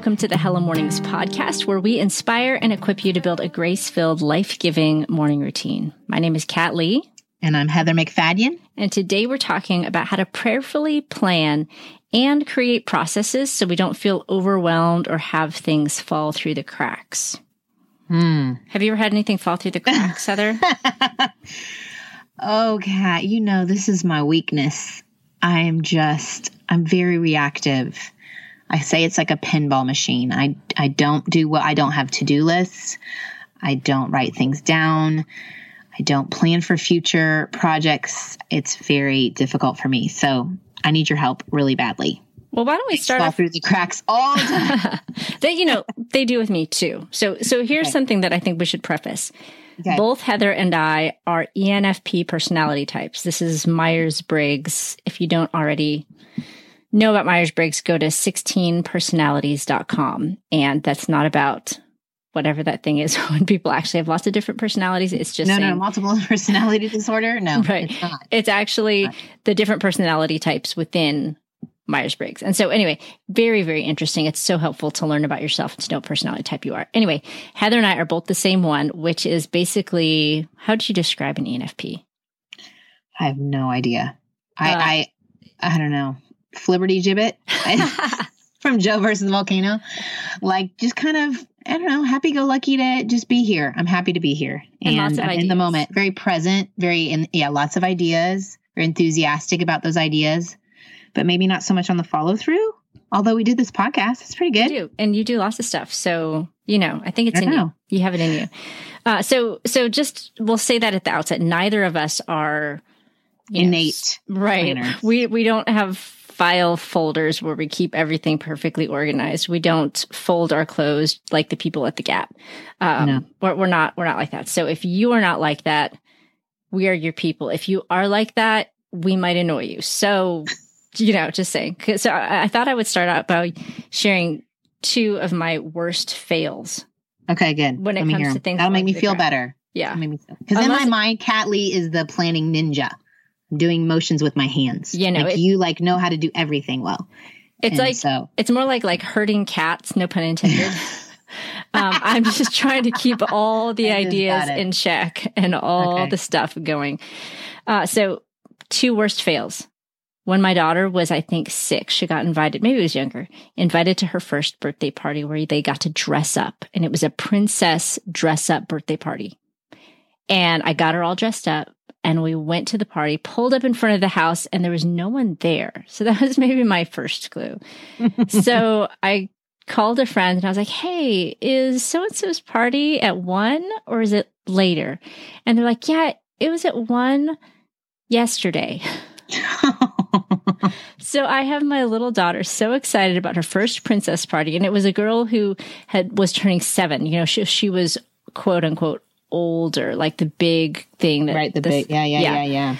welcome to the Hello Mornings podcast, where we inspire and equip you to build a grace filled, life giving morning routine. My name is Kat Lee. And I'm Heather MacFadyen. And today we're talking about how to prayerfully plan and create processes so we don't feel overwhelmed or have things fall through the cracks. Hmm. Have you ever had anything fall through the cracks, Heather? oh, Kat, you know, this is my weakness. I am just, I'm very reactive. I say it's like a pinball machine. I, I don't do what I don't have to do lists. I don't write things down. I don't plan for future projects. It's very difficult for me. So I need your help really badly. Well, why don't we start off through the cracks all the time? that you know they do with me too. So so here's okay. something that I think we should preface. Okay. Both Heather and I are ENFP personality types. This is Myers Briggs. If you don't already know about Myers Briggs, go to 16personalities.com. And that's not about whatever that thing is when people actually have lots of different personalities. It's just no, saying, no, multiple personality disorder. No, right. It's, it's actually the different personality types within Myers Briggs. And so, anyway, very, very interesting. It's so helpful to learn about yourself and to know what personality type you are. Anyway, Heather and I are both the same one, which is basically how do you describe an ENFP? I have no idea. I, uh, I, I don't know. Flibberty gibbet from Joe versus the volcano. Like, just kind of I don't know, happy go lucky to just be here. I'm happy to be here. And, and in the moment, very present, very in yeah, lots of ideas, very enthusiastic about those ideas, but maybe not so much on the follow through. Although we did this podcast, it's pretty good. You do. And you do lots of stuff. So, you know, I think it's I in know. you. You have it in you. Uh, so so just we'll say that at the outset. Neither of us are innate. Know, right. Planners. We we don't have file folders where we keep everything perfectly organized. We don't fold our clothes like the people at the Gap. Um, no. we're, we're not we're not like that. So if you are not like that, we are your people. If you are like that, we might annoy you. So you know, just saying. So I, I thought I would start out by sharing two of my worst fails. Okay, good. When it Let comes to things, that'll make me feel better. Yeah, because in my mind, Kat Lee is the planning ninja doing motions with my hands. You know, like you like know how to do everything well. It's and like so it's more like like herding cats, no pun intended. um, I'm just trying to keep all the ideas in check and all okay. the stuff going. Uh, so, two worst fails. When my daughter was, I think, six, she got invited, maybe it was younger, invited to her first birthday party where they got to dress up. And it was a princess dress up birthday party. And I got her all dressed up and we went to the party, pulled up in front of the house, and there was no one there. So that was maybe my first clue. so I called a friend and I was like, Hey, is so and so's party at one or is it later? And they're like, Yeah, it was at one yesterday. so I have my little daughter so excited about her first princess party, and it was a girl who had was turning seven. You know, she she was quote unquote older, like the big thing that right the, the big yeah, yeah yeah yeah yeah.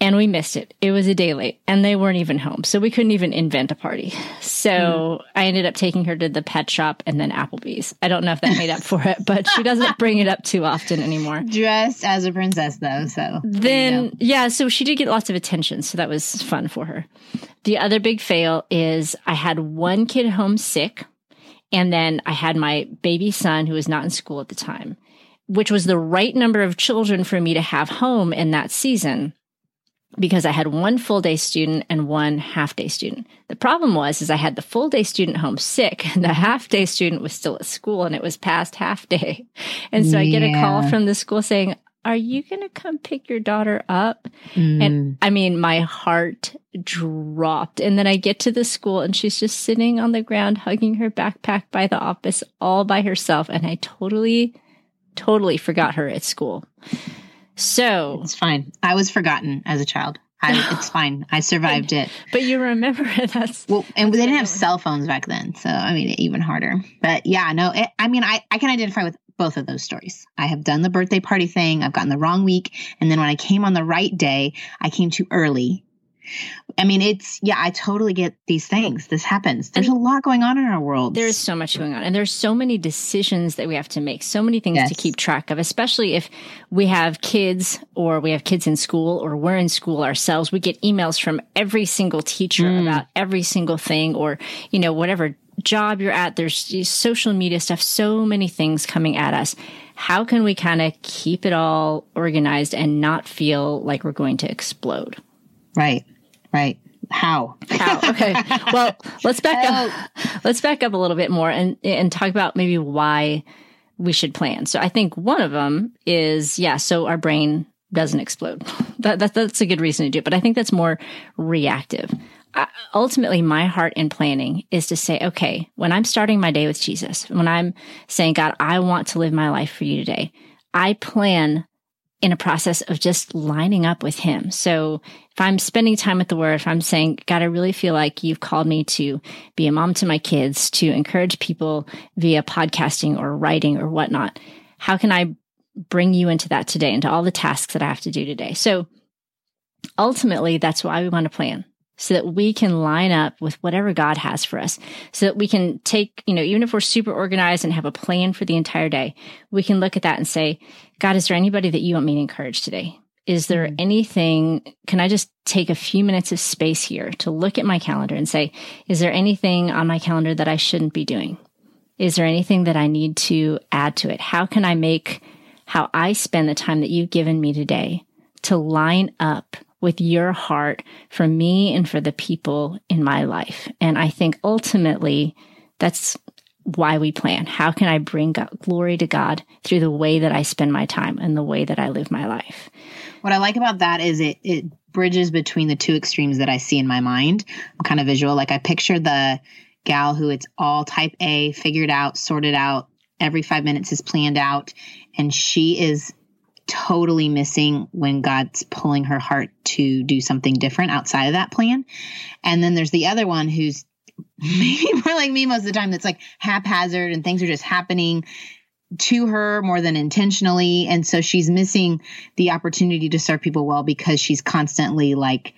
And we missed it. It was a day late, and they weren't even home, so we couldn't even invent a party. So mm. I ended up taking her to the pet shop and then Applebee's. I don't know if that made up for it, but she doesn't bring it up too often anymore. Dressed as a princess, though. So then, yeah, so she did get lots of attention, so that was fun for her. The other big fail is I had one kid home sick, and then I had my baby son who was not in school at the time which was the right number of children for me to have home in that season because I had one full day student and one half day student. The problem was is I had the full day student home sick and the half day student was still at school and it was past half day. And so yeah. I get a call from the school saying, "Are you going to come pick your daughter up?" Mm. And I mean, my heart dropped. And then I get to the school and she's just sitting on the ground hugging her backpack by the office all by herself and I totally totally forgot her at school. So it's fine. I was forgotten as a child. I, it's fine. I survived it. But you remember it. That's well, and they didn't have cell phones back then, so I mean, even harder. But yeah, no, it, I mean, I I can identify with both of those stories. I have done the birthday party thing. I've gotten the wrong week, and then when I came on the right day, I came too early, I mean, it's, yeah, I totally get these things. This happens. There's and a lot going on in our world. There's so much going on. And there's so many decisions that we have to make, so many things yes. to keep track of, especially if we have kids or we have kids in school or we're in school ourselves. We get emails from every single teacher mm. about every single thing or, you know, whatever job you're at, there's social media stuff, so many things coming at us. How can we kind of keep it all organized and not feel like we're going to explode? Right, right. How? How? Okay. well, let's back up. Let's back up a little bit more and and talk about maybe why we should plan. So I think one of them is yeah. So our brain doesn't explode. That, that that's a good reason to do it. But I think that's more reactive. I, ultimately, my heart in planning is to say, okay, when I'm starting my day with Jesus, when I'm saying, God, I want to live my life for you today, I plan in a process of just lining up with him. So if I'm spending time with the word, if I'm saying, God, I really feel like you've called me to be a mom to my kids, to encourage people via podcasting or writing or whatnot, how can I bring you into that today, into all the tasks that I have to do today? So ultimately, that's why we want to plan so that we can line up with whatever God has for us. So that we can take, you know, even if we're super organized and have a plan for the entire day, we can look at that and say, God, is there anybody that you want me to encourage today? Is there mm-hmm. anything? Can I just take a few minutes of space here to look at my calendar and say, is there anything on my calendar that I shouldn't be doing? Is there anything that I need to add to it? How can I make how I spend the time that you've given me today to line up with your heart for me and for the people in my life. And I think ultimately that's why we plan. How can I bring God, glory to God through the way that I spend my time and the way that I live my life? What I like about that is it it bridges between the two extremes that I see in my mind. I'm kind of visual. Like I picture the gal who it's all type A, figured out, sorted out, every five minutes is planned out, and she is totally missing when God's pulling her heart to do something different outside of that plan. And then there's the other one who's maybe more like me most of the time that's like haphazard and things are just happening to her more than intentionally. And so she's missing the opportunity to serve people well because she's constantly like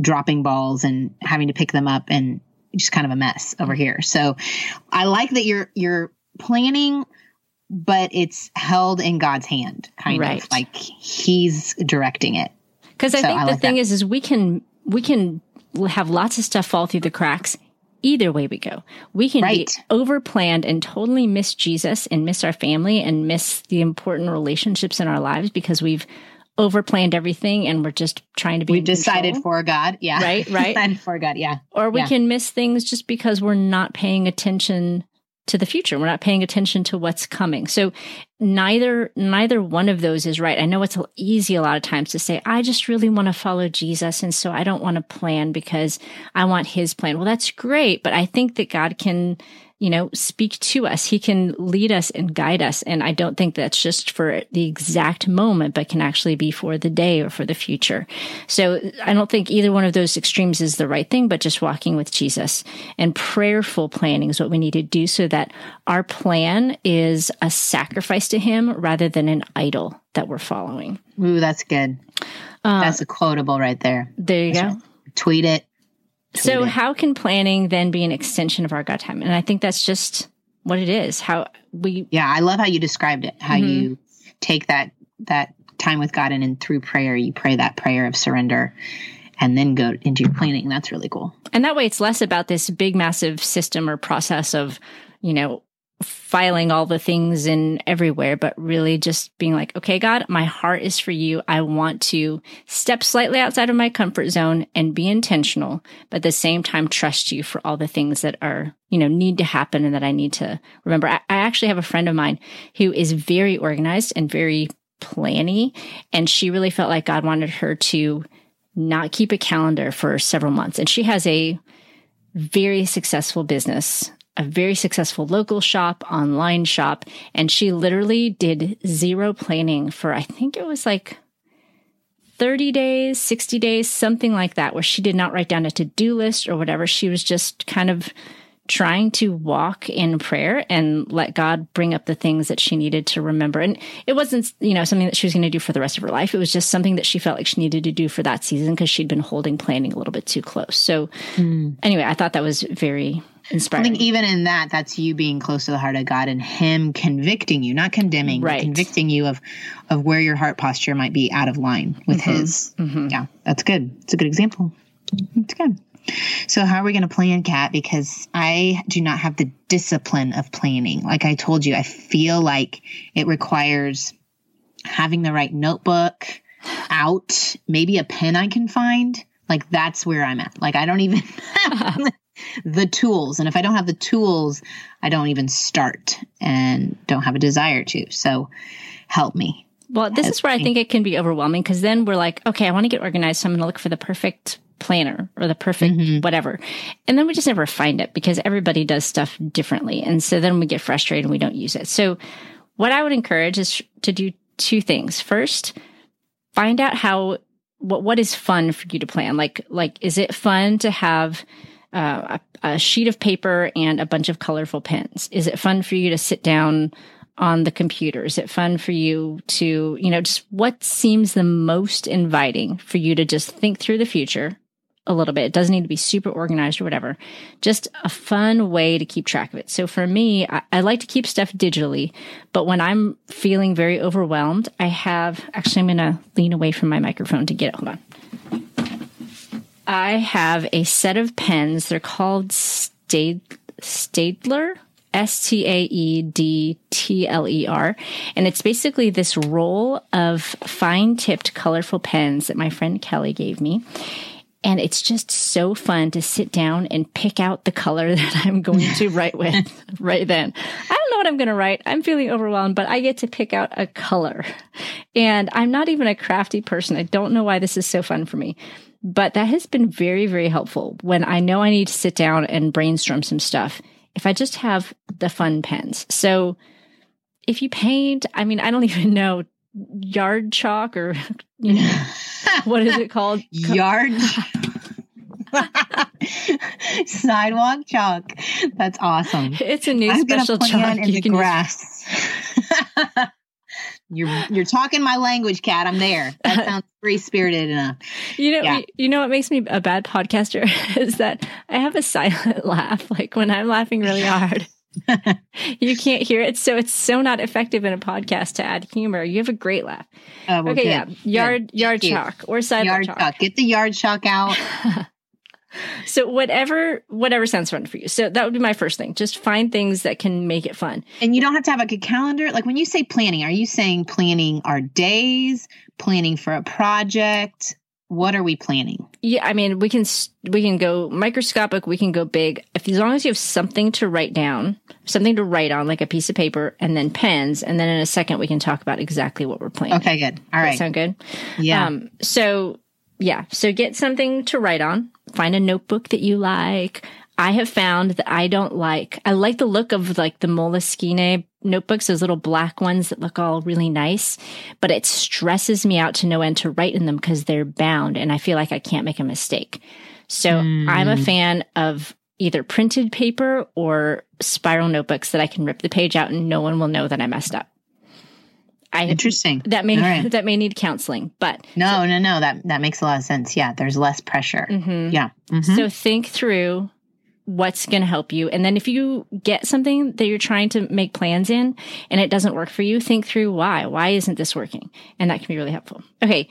dropping balls and having to pick them up and just kind of a mess over here. So I like that you're you're planning but it's held in God's hand, kind right. of like He's directing it. Because I so think I the like thing that. is, is we can we can have lots of stuff fall through the cracks. Either way we go, we can right. be over planned and totally miss Jesus and miss our family and miss the important relationships in our lives because we've over planned everything and we're just trying to be. We've decided control. for God, yeah, right, right, decided for God, yeah. Or we yeah. can miss things just because we're not paying attention to the future. We're not paying attention to what's coming. So neither neither one of those is right. I know it's easy a lot of times to say I just really want to follow Jesus and so I don't want to plan because I want his plan. Well, that's great, but I think that God can you know, speak to us. He can lead us and guide us. And I don't think that's just for the exact moment, but can actually be for the day or for the future. So I don't think either one of those extremes is the right thing, but just walking with Jesus and prayerful planning is what we need to do so that our plan is a sacrifice to him rather than an idol that we're following. Ooh, that's good. Uh, that's a quotable right there. There you that's go. Right. Tweet it so, how can planning then be an extension of our God time? And I think that's just what it is. How we Yeah, I love how you described it. How mm-hmm. you take that that time with God and in through prayer you pray that prayer of surrender and then go into your planning. That's really cool. And that way it's less about this big massive system or process of, you know, filing all the things in everywhere, but really just being like, okay, God, my heart is for you. I want to step slightly outside of my comfort zone and be intentional, but at the same time, trust you for all the things that are, you know, need to happen and that I need to remember. I, I actually have a friend of mine who is very organized and very planny, and she really felt like God wanted her to not keep a calendar for several months. And she has a very successful business a very successful local shop, online shop, and she literally did zero planning for, I think it was like 30 days, 60 days, something like that, where she did not write down a to do list or whatever. She was just kind of trying to walk in prayer and let God bring up the things that she needed to remember. And it wasn't, you know, something that she was going to do for the rest of her life. It was just something that she felt like she needed to do for that season because she'd been holding planning a little bit too close. So mm. anyway, I thought that was very inspiring. I think even in that, that's you being close to the heart of God and Him convicting you, not condemning, right. convicting you of of where your heart posture might be out of line with mm-hmm. His. Mm-hmm. Yeah, that's good. It's a good example. It's good. So, how are we going to plan, Kat? Because I do not have the discipline of planning. Like I told you, I feel like it requires having the right notebook out, maybe a pen I can find. Like that's where I'm at. Like I don't even the tools. And if I don't have the tools, I don't even start and don't have a desire to. So help me. Well, this help is where I think it can be overwhelming because then we're like, okay, I want to get organized. So I'm going to look for the perfect planner or the perfect Mhm. whatever. And then we just never find it because everybody does stuff differently. And so then we get frustrated and we don't use it. So what I would encourage is to do two things. First, find out how what what is fun for you to plan. Like like is it fun to have uh, a, a sheet of paper and a bunch of colorful pens? Is it fun for you to sit down on the computer? Is it fun for you to, you know, just what seems the most inviting for you to just think through the future a little bit? It doesn't need to be super organized or whatever. Just a fun way to keep track of it. So for me, I, I like to keep stuff digitally, but when I'm feeling very overwhelmed, I have actually, I'm going to lean away from my microphone to get it. Hold on. I have a set of pens. They're called Stad- Staedtler. S T A E D T L E R. And it's basically this roll of fine tipped, colorful pens that my friend Kelly gave me. And it's just so fun to sit down and pick out the color that I'm going to write with right then. I what I'm going to write. I'm feeling overwhelmed, but I get to pick out a color. And I'm not even a crafty person. I don't know why this is so fun for me. But that has been very, very helpful when I know I need to sit down and brainstorm some stuff. If I just have the fun pens. So if you paint, I mean, I don't even know yard chalk or, you know, what is it called? Yard sidewalk chalk. That's awesome. It's a new I'm gonna special plan chalk in you the can use. grass. you're you're talking my language, Kat. I'm there. That sounds free spirited enough. You know, Yeah. you, you know what makes me a bad podcaster is that I have a silent laugh. Like when I'm laughing really hard, you can't hear it, so it's so not effective in a podcast to add humor. You have a great laugh. Oh, well, okay, good. yeah, yard yard you. chalk or sidewalk Yard chalk. chalk. Get the yard chalk out. So whatever whatever sounds fun for you. So that would be my first thing. Just find things that can make it fun. And you don't have to have like a calendar. Like when you say planning, are you saying planning our days, planning for a project? What are we planning? Yeah, I mean, we can we can go microscopic, we can go big. If as long as you have something to write down, something to write on, like a piece of paper, and then pens, and then in a second we can talk about exactly what we're planning. Okay, good. All right. that sound good? yeah. Um, so yeah, so get something to write on. Find a notebook that you like. I have found that I don't like. I like the look of like the Moleskine notebooks, those little black ones that look all really nice, but it stresses me out to no end to write in them because they're bound, and I feel like I can't make a mistake. So I'm a Mm. fan of either printed paper or spiral notebooks that I can rip the page out and no one will know that I messed up. I Interesting. that may right. that may need counseling, but No, no, no. That that makes a lot of sense. Yeah, there's less pressure. Mhm. Yeah. Mhm. So think through what's going to help you. And then if you get something that you're trying to make plans in and it doesn't work for you, think through why. Why isn't this working? And that can be really helpful. Okay.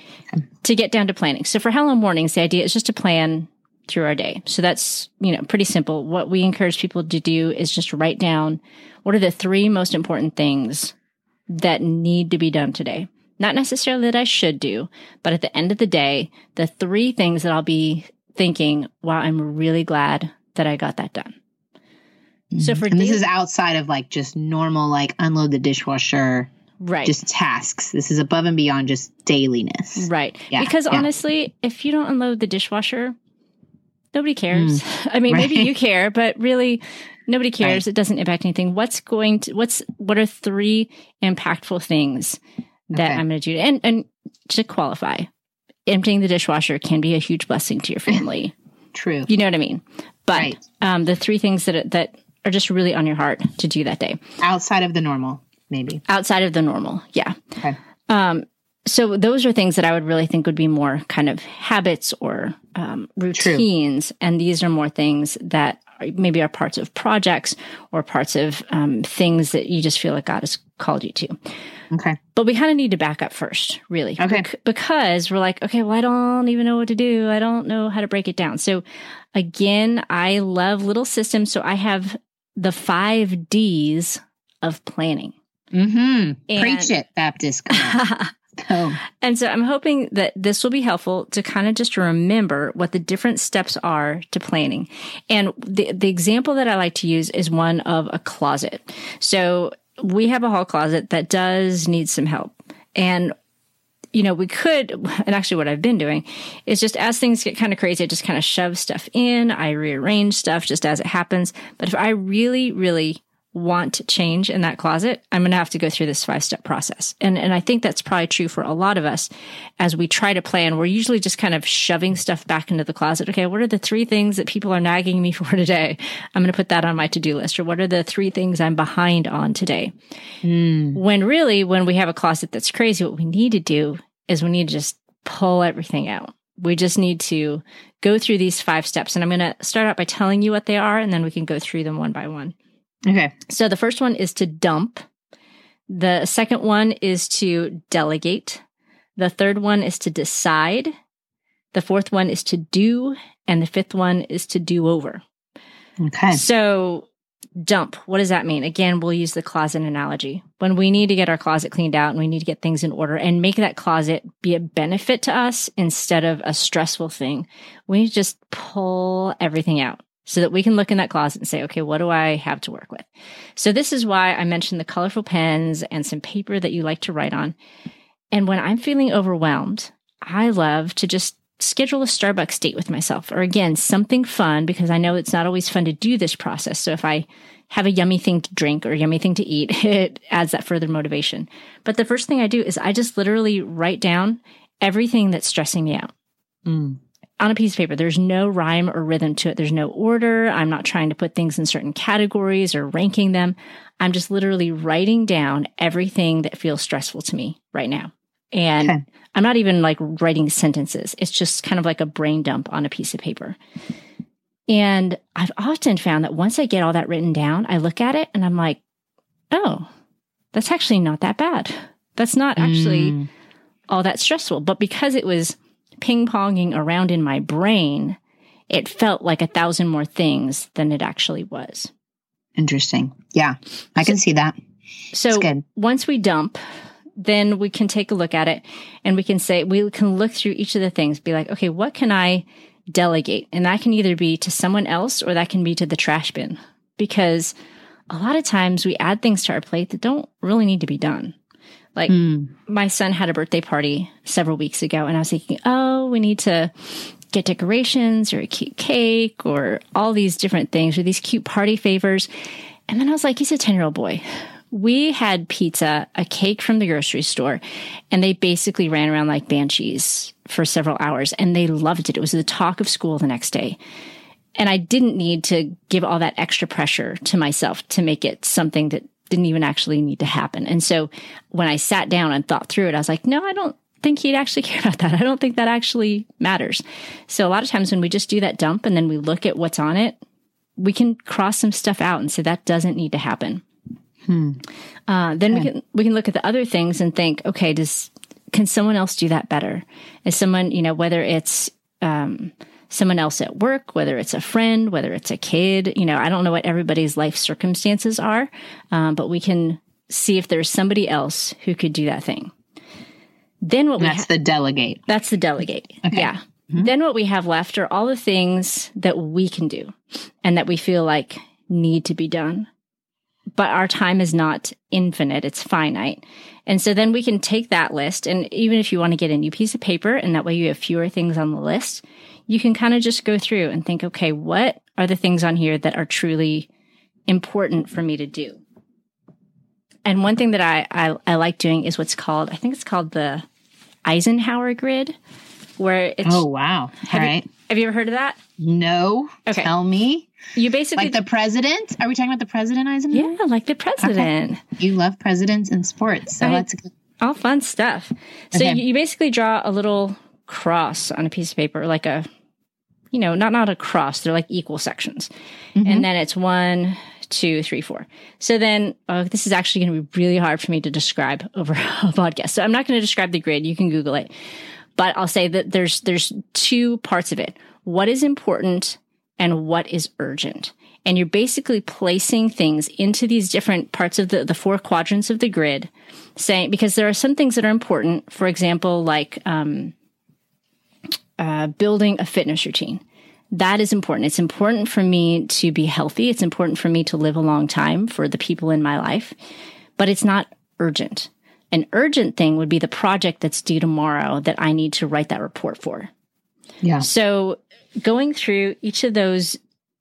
To get down to planning. So for Hello Mornings, the idea is just to plan through our day. So that's, you know, pretty simple. What we encourage people to do is just write down what are the three most important things that need to be done today. Not necessarily that I should do, but at the end of the day, the three things that I'll be thinking, wow, I'm really glad that I got that done. So for and this is outside of like just normal like unload the dishwasher, Right. just tasks. This is above and beyond just dailiness. right. Yeah, because yeah. honestly, if you don't unload the dishwasher, nobody cares. I mean, maybe Mm. you care, but really nobody cares. It doesn't impact anything. What's going to what's what are three impactful things that Okay. I'm going to do? And and to qualify, emptying the dishwasher can be a huge blessing to your family. True. you know what I mean? But Right. um, the three things that that are just really on your heart to do that day Outside of the normal, maybe. outside of the normal. Yeah. Okay. Um, so those are things that I would really think would be more kind of habits or um, routines, and these are more things that maybe are parts of projects or parts of um, things that you just feel like God has called you to. Okay. But we kind of need to back up first, really. Okay. Bec- because we're like, okay, well, I don't even know what to do. I don't know how to break it down. So again, I love little systems. So I have the five D's of planning. Mm-hmm. And- Preach it, Baptist. oh, And so I'm hoping that this will be helpful to kind of just remember what the different steps are to planning. And the, the example that I like to use is one of a closet. So we have a hall closet that does need some help. And you know, we could, and actually what I've been doing is just as things get kind of crazy, I just kind of shove stuff in. I rearrange stuff just as it happens. But if I really, really want change in that closet, I'm going to have to go through this five step process. And, and I think that's probably true for a lot of us as we try to plan. We're usually just kind of shoving stuff back into the closet. Okay. What are the three things that people are nagging me for today? I'm going to put that on my to do list. Or what are the three things I'm behind on today? Hmm. When really, when we have a closet that's crazy, what we need to do is we need to just pull everything out. We just need to go through these five steps. And I'm going to start out by telling you what they are, and then we can go through them one by one. Okay. So the first one is to dump. The second one is to delegate. The third one is to decide. The fourth one is to do. And the fifth one is to do over. Okay. So, dump, what does that mean? Again, we'll use the closet analogy. When we need to get our closet cleaned out and we need to get things in order and make that closet be a benefit to us instead of a stressful thing, we need to just pull everything out so that we can look in that closet and say, okay, what do I have to work with? So, this is why I mentioned the colorful pens and some paper that you like to write on. And when I'm feeling overwhelmed, I love to just schedule a Starbucks date with myself, or again, something fun because I know it's not always fun to do this process. So if I have a yummy thing to drink or yummy thing to eat, it adds that further motivation. But the first thing I do is I just literally write down everything that's stressing me out Mm. On a piece of paper. There's no rhyme or rhythm to it. There's no order. I'm not trying to put things in certain categories or ranking them. I'm just literally writing down everything that feels stressful to me right now. And Okay. I'm not even like writing sentences. It's just kind of like a brain dump on a piece of paper. And I've often found that once I get all that written down, I look at it and I'm like, oh, that's actually not that bad. That's not actually Mm. all that stressful. But because it was ping ponging around in my brain, it felt like a thousand more things than it actually was. Interesting. Yeah, I can see that. So once we dump, then we can take a look at it and we can say, we can look through each of the things, be like, okay, what can I delegate? And that can either be to someone else or that can be to the trash bin because a lot of times we add things to our plate that don't really need to be done. Like Mm. my son had a birthday party several weeks ago and I was thinking, oh, we need to get decorations or a cute cake or all these different things or these cute party favors. And then I was like, he's a 10 year old boy. We had pizza, a cake from the grocery store, and they basically ran around like banshees for several hours and they loved it. It was the talk of school the next day. And I didn't need to give all that extra pressure to myself to make it something that didn't even actually need to happen. And so when I sat down and thought through it, I was like, no, I don't think he'd actually care about that. I don't think that actually matters. So a lot of times when we just do that dump and then we look at what's on it, we can cross some stuff out and say that doesn't need to happen. Uh, then we can we can look at the other things and think, okay, does can someone else do that better? Is someone you know whether it's um, someone else at work, whether it's a friend, whether it's a kid, you know, I don't know what everybody's life circumstances are, um, but we can see if there's somebody else who could do that thing. Then what we That's ha- the delegate. that's the delegate. Yeah. Then what we have left are all the things that we can do and that we feel like need to be done. But our time is not infinite, it's finite. And so then we can take that list. And even if you want to get a new piece of paper and that way you have fewer things on the list, you can kind of just go through and think, okay, what are the things on here that are truly important for me to do? And one thing that I, I, I like doing is what's called, I think it's called the Eisenhower grid, where it's. Oh wow! All have, right. you, have you ever heard of that? No. Okay. Tell me. You basically. Like the president? Are we talking about the president, Eisenhower? yeah, like the president. You love presidents and sports, so I- that's good. All fun stuff. So Okay. you, you basically draw a little cross on a piece of paper, like a, you know, not not a cross. They're like equal sections, Mm-hmm. and then it's one, two, three, four. So then, oh, this is actually going to be really hard for me to describe over a podcast. So I'm not going to describe the grid. You can Google it, but I'll say that there's there's two parts of it. What is important and what is urgent. And you're basically placing things into these different parts of the, the four quadrants of the grid, saying, because there are some things that are important. For example, like um, uh, building a fitness routine that is important. It's important for me to be healthy. It's important for me to live a long time for the people in my life, but it's not urgent. An urgent thing would be the project that's due tomorrow that I need to write that report for. Yeah. So going through each of those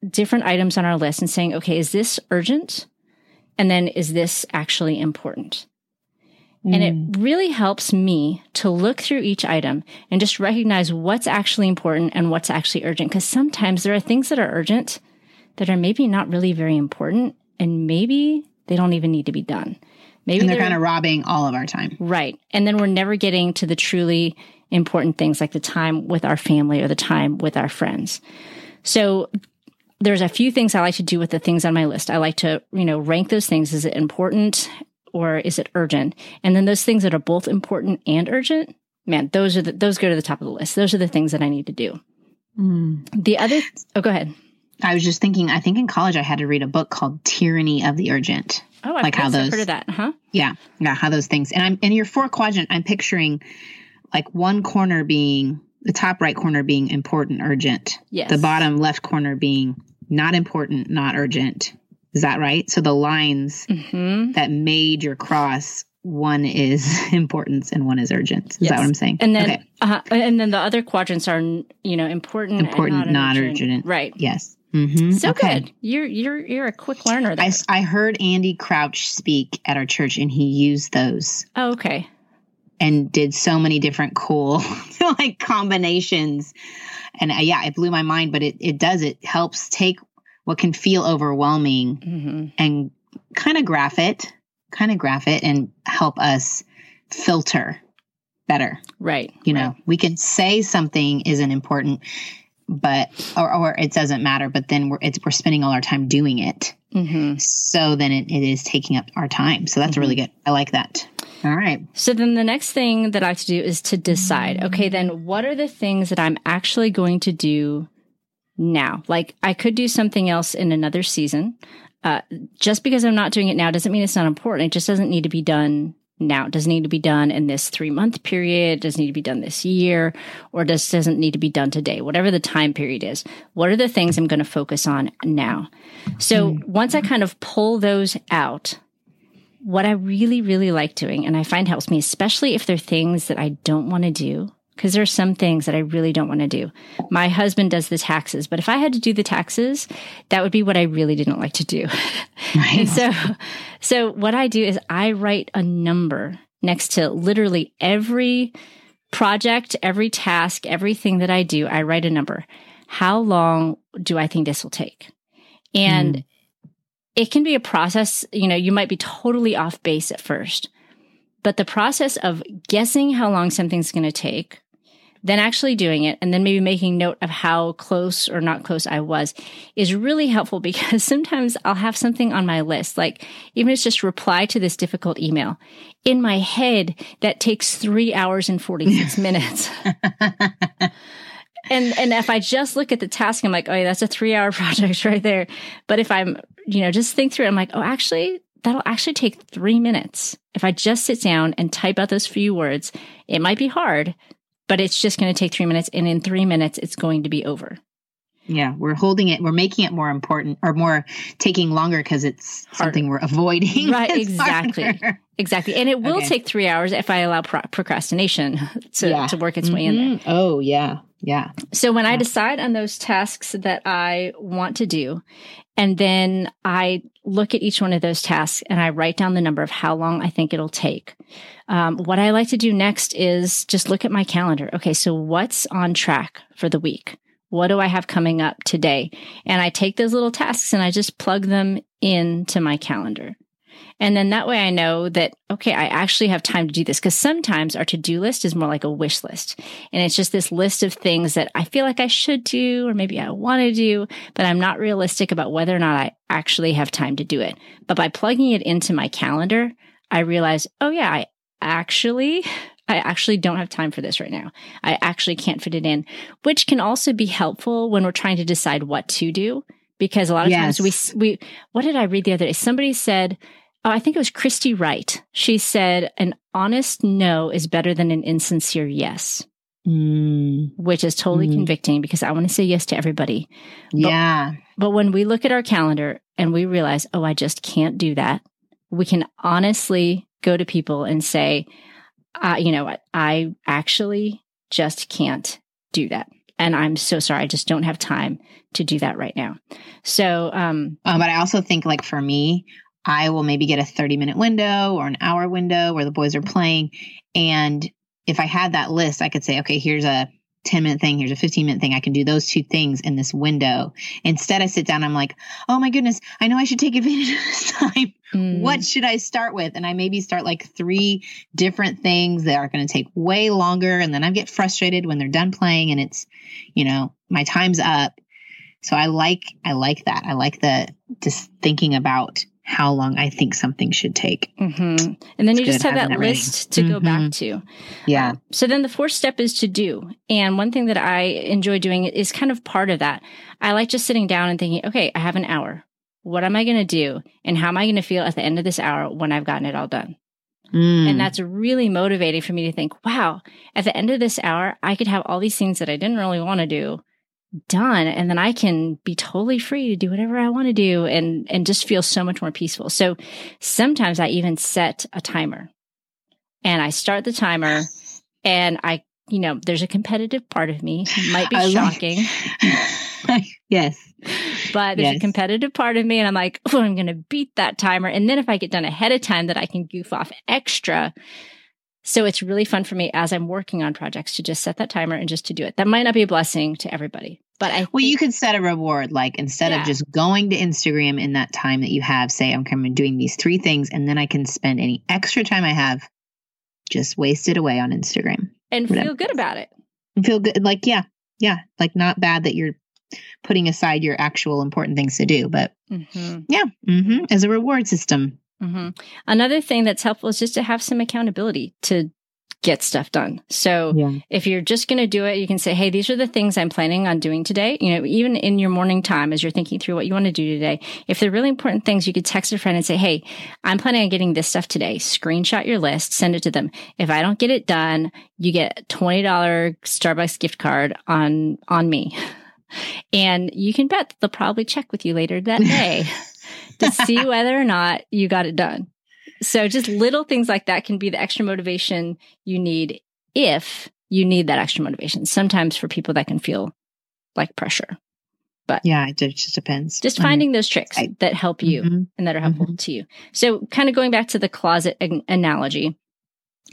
different items on our list and saying, okay, is this urgent? And then is this actually important? And it mm. really helps me to look through each item and just recognize what's actually important and what's actually urgent. Because sometimes there are things that are urgent that are maybe not really very important and maybe they don't even need to be done. Maybe and they're, they're kind of robbing all of our time. Right. And then we're never getting to the truly important things like the time with our family or the time with our friends. So there's a few things I like to do with the things on my list. I like to, you know, rank those things. Is it important? Or is it urgent? And then those things that are both important and urgent, man, those are the, those go to the top of the list. Those are the things that I need to do. Mm. The other, oh, go ahead. I was just thinking. I think in college I had to read a book called "Tyranny of the Urgent." Oh, I've like how those heard of that, huh? Yeah, yeah, how those things. And I'm in your four quadrant. I'm picturing like one corner being the top right corner being important, urgent. Yes. The bottom left corner being not important, not urgent. Is that right? So the lines mm-hmm. that made your cross, one is importance and one is urgent. Is yes. that what I'm saying? And then, okay. uh, and then the other quadrants are, you know, important, important, not, not urgent. urgent. Right. Yes. Mm-hmm. So okay. good. You're you're you're a quick learner. There. I, I heard Andy Crouch speak at our church, and he used those. Oh, okay. And did so many different cool like combinations, and uh, yeah, it blew my mind. But it it does it helps take what can feel overwhelming mm-hmm. and kind of graph it, kind of graph it and help us filter better. Right. You right. know, we can say something isn't important, but, or, or it doesn't matter, but then we're, it's, we're spending all our time doing it. Mm-hmm. So then it, it is taking up our time. So that's mm-hmm. really good. I like that. All right. So then the next thing that I have to do is to decide, okay, then what are the things that I'm actually going to do now. Like I could do something else in another season. Uh, just because I'm not doing it now doesn't mean it's not important. It just doesn't need to be done now. It doesn't need to be done in this three month period. It doesn't need to be done this year or just doesn't need to be done today, whatever the time period is. What are the things I'm going to focus on now? So mm. once I kind of pull those out, what I really, really like doing, and I find helps me, especially if they're things that I don't want to do, because there's some things that I really don't want to do. My husband does the taxes, but if I had to do the taxes, that would be what I really didn't like to do. Right. so, so what I do is I write a number next to literally every project, every task, everything that I do, I write a number. How long do I think this will take? And mm. it can be a process, you know, you might be totally off base at first, but the process of guessing how long something's going to take, then actually doing it and then maybe making note of how close or not close I was is really helpful because sometimes I'll have something on my list, like even it's just reply to this difficult email. In my head, that takes three hours and 46 minutes. and and if I just look at the task, I'm like, oh yeah, that's a three hour project right there. But if I'm, you know, just think through it, I'm like, oh, actually, that'll actually take three minutes. If I just sit down and type out those few words, it might be hard, but it's just going to take three minutes. And in three minutes, it's going to be over. Yeah, we're holding it, we're making it more important or more taking longer because it's Harder. something we're avoiding. Right, exactly. Harder. Exactly. And it will okay. take three hours if I allow pro- procrastination to, yeah. to work its mm-hmm. way in there. Mm-hmm. Oh, yeah. Yeah. So when yeah. I decide on those tasks that I want to do, and then I look at each one of those tasks and I write down the number of how long I think it'll take. Um, what I like to do next is just look at my calendar. Okay, so what's on track for the week? What do I have coming up today? And I take those little tasks and I just plug them into my calendar. And then that way I know that, okay, I actually have time to do this. Cause sometimes our to do list is more like a wish list. And it's just this list of things that I feel like I should do, or maybe I want to do, but I'm not realistic about whether or not I actually have time to do it. But by plugging it into my calendar, I realize, oh yeah, I actually I actually don't have time for this right now. I actually can't fit it in, which can also be helpful when we're trying to decide what to do. Because a lot of yes. times we, we, what did I read the other day? Somebody said, oh, I think it was Christy Wright. She said, an honest no is better than an insincere yes. Mm. Which is totally mm. convicting because I want to say yes to everybody. But, yeah. But when we look at our calendar and we realize, oh, I just can't do that, we can honestly go to people and say, uh, you know what? I actually just can't do that. And I'm so sorry. I just don't have time to do that right now. So, um, uh, but I also think like for me, I will maybe get a 30 minute window or an hour window where the boys are playing. And if I had that list, I could say, okay, here's a 10 minute thing, here's a 15 minute thing. I can do those two things in this window. Instead, I sit down, I'm like, oh my goodness, I know I should take advantage of this time. Mm. What should I start with? And I maybe start like three different things that are going to take way longer. And then I get frustrated when they're done playing and it's, you know, my time's up. So I like, I like that. I like the just thinking about how long I think something should take. Mm-hmm. And then it's you just have that list to mm-hmm. go back to. Yeah. Um, so then the fourth step is to do. And one thing that I enjoy doing is kind of part of that. I like just sitting down and thinking, okay, I have an hour. What am I going to do? And how am I going to feel at the end of this hour when I've gotten it all done? Mm. And that's really motivating for me to think, wow, at the end of this hour, I could have all these things that I didn't really want to do done and then I can be totally free to do whatever I want to do and and just feel so much more peaceful. So sometimes I even set a timer. And I start the timer and I you know, there's a competitive part of me. Might be I shocking. Like, yes. But there's yes. a competitive part of me and I'm like, oh, I'm going to beat that timer. And then if I get done ahead of time that I can goof off extra, so it's really fun for me as I'm working on projects to just set that timer and just to do it. That might not be a blessing to everybody, but I. Well, you could set a reward, like instead yeah. of just going to Instagram in that time that you have, say, I'm coming doing these three things, and then I can spend any extra time I have just waste it away on Instagram and Whatever. feel good about it. And feel good, like yeah, yeah, like not bad that you're putting aside your actual important things to do, but mm-hmm. yeah, mm-hmm, as a reward system. Mm-hmm. Another thing that's helpful is just to have some accountability to get stuff done. So yeah. if you're just going to do it, you can say, Hey, these are the things I'm planning on doing today. You know, even in your morning time, as you're thinking through what you want to do today, if they're really important things, you could text a friend and say, Hey, I'm planning on getting this stuff today. Screenshot your list, send it to them. If I don't get it done, you get $20 Starbucks gift card on, on me. And you can bet they'll probably check with you later that day. to see whether or not you got it done. So just little things like that can be the extra motivation you need if you need that extra motivation. Sometimes for people that can feel like pressure. But yeah, it just depends. Just finding those tricks that help you mm-hmm. and that are helpful mm-hmm. to you. So kind of going back to the closet analogy,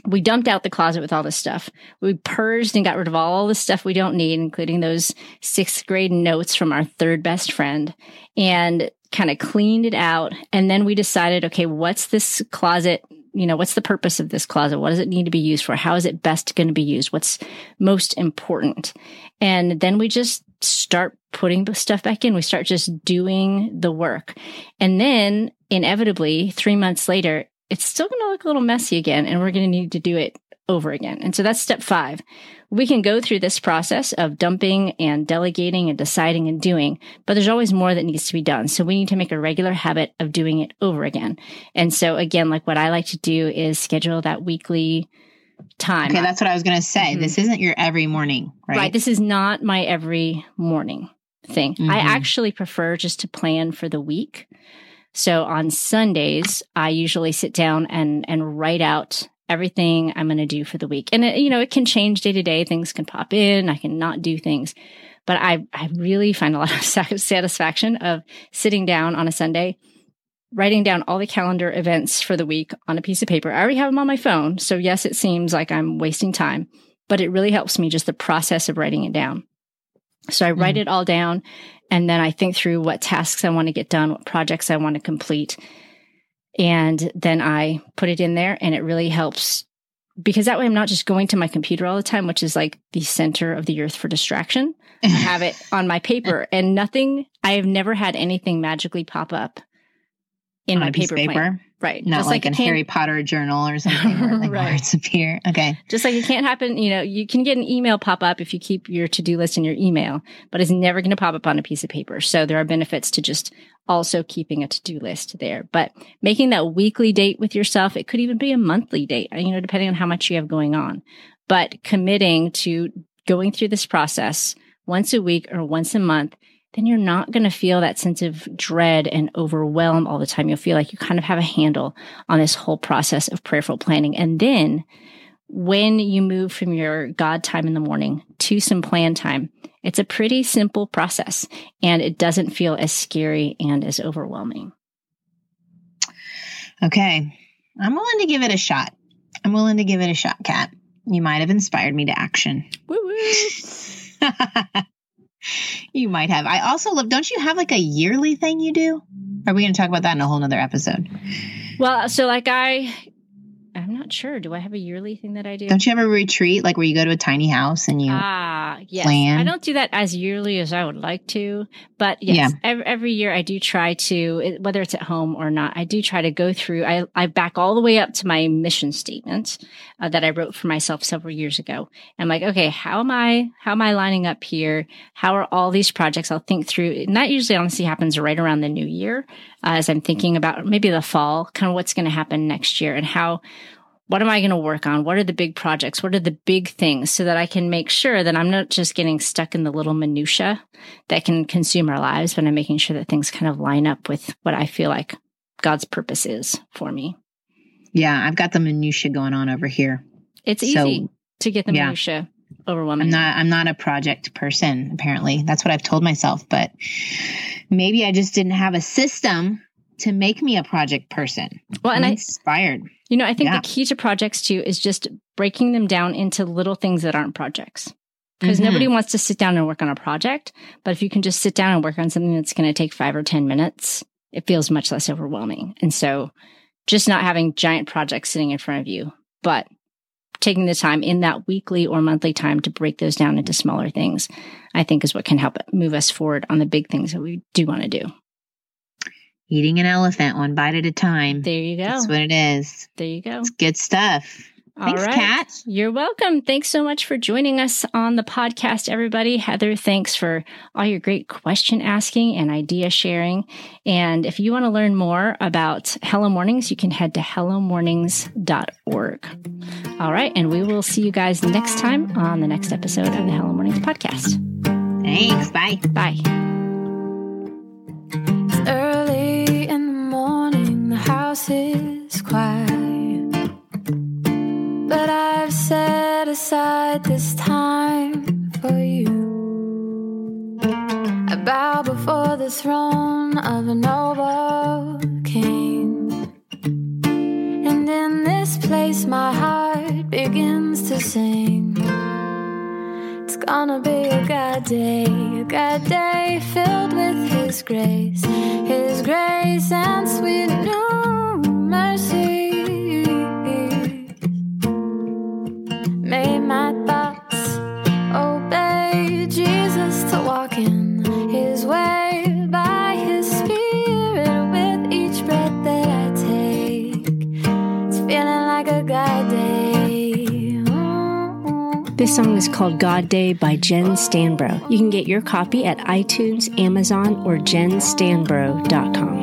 we dumped out the closet with all this stuff. We purged and got rid of all the stuff we don't need, including those sixth grade notes from our third best friend. And kind of cleaned it out. And then we decided, okay, what's this closet? You know, what's the purpose of this closet? What does it need to be used for? How is it best going to be used? What's most important? And then we just start putting the stuff back in. We start just doing the work. And then inevitably, three months later, it's still going to look a little messy again, and we're going to need to do it over again. And so that's step five. We can go through this process of dumping and delegating and deciding and doing, but there's always more that needs to be done. So we need to make a regular habit of doing it over again. And so again, like what I like to do is schedule that weekly time. Okay, that's what I was going to say. Mm-hmm. This isn't your every morning, right? Right. This is not my every morning thing. Mm-hmm. I actually prefer just to plan for the week. So on Sundays, I usually sit down and and write out everything I'm going to do for the week. And it, you know, it can change day to day. Things can pop in. I can not do things, but I, I really find a lot of satisfaction of sitting down on a Sunday, writing down all the calendar events for the week on a piece of paper. I already have them on my phone. So yes, it seems like I'm wasting time, but it really helps me just the process of writing it down. So I write mm. it all down and then I think through what tasks I want to get done, what projects I want to complete And then I put it in there and it really helps because that way I'm not just going to my computer all the time, which is like the center of the earth for distraction. I have it on my paper and nothing, I have never had anything magically pop up in On my a piece paper, of paper? Right. Not Just like, it in Harry Potter journal or something where like Right. words appear. Okay. Just like it can't happen, you know, you can get an email pop up if you keep your to do list in your email, but it's never going to pop up on a piece of paper. So there are benefits to just also keeping a to do list there. But making that weekly date with yourself, it could even be a monthly date, you know, depending on how much you have going on. But committing to going through this process once a week or once a month, then you're not going to feel that sense of dread and overwhelm all the time. You'll feel like you kind of have a handle on this whole process of prayerful planning. And then when you move from your God time in the morning to some plan time, it's a pretty simple process and it doesn't feel as scary and as overwhelming. Okay. I'm willing to give it a shot. I'm willing to give it a shot, Kat. You might have inspired me to action. Woo woo. you might have. I also love, don't you have like a yearly thing you do? Are we going to talk about that in a whole nother episode? Well, so like I, I'm not sure. Do I have a yearly thing that I do? Don't you have a retreat like where you go to a tiny house and you, Ah, yes. plan? I don't do that as yearly as I would like to, but yes, Yeah. every, every year I do try to, whether it's at home or not, I do try to go through. I, I back all the way up to my mission statement uh, that I wrote for myself several years ago. I'm like, okay, how am I, how am I lining up here? How are all these projects? I'll think through. And that usually honestly happens right around the new year, uh, as I'm thinking about maybe the fall, kind of what's going to happen next year and how what am I going to work on? What are the big projects? What are the big things so that I can make sure that I'm not just getting stuck in the little minutia that can consume our lives, but I'm making sure that things kind of line up with what I feel like God's purpose is for me. yeah, I've got the minutia going on over here. It's So, easy to get the yeah. minutia overwhelming. I'm not I'm not a project person apparently. That's what I've told myself, but maybe I just didn't have a system to make me a project person. well, and I'm I, inspired. you know, I think Yeah. the key to projects too is just breaking them down into little things that aren't projects. because Mhm. nobody wants to sit down and work on a project. But if you can just sit down and work on something that's going to take five or 10 minutes, it feels much less overwhelming. And so just not having giant projects sitting in front of you, but taking the time in that weekly or monthly time to break those down into smaller things, I think is what can help move us forward on the big things that we do want to do. Eating an elephant one bite at a time. There you go. That's what it is. There you go. It's good stuff. Thanks, All right. Kat. You're welcome. Thanks so much for joining us on the podcast, everybody. Heather, thanks for all your great question asking and idea sharing. And if you want to learn more about Hello Mornings, you can head to hellomornings.org. All right. And we will see you guys next time on the next episode of the Hello Mornings podcast. Thanks. Bye. Bye. God Day by Jen Stanbro. You can get your copy at iTunes, Amazon, or jenstanbro.com.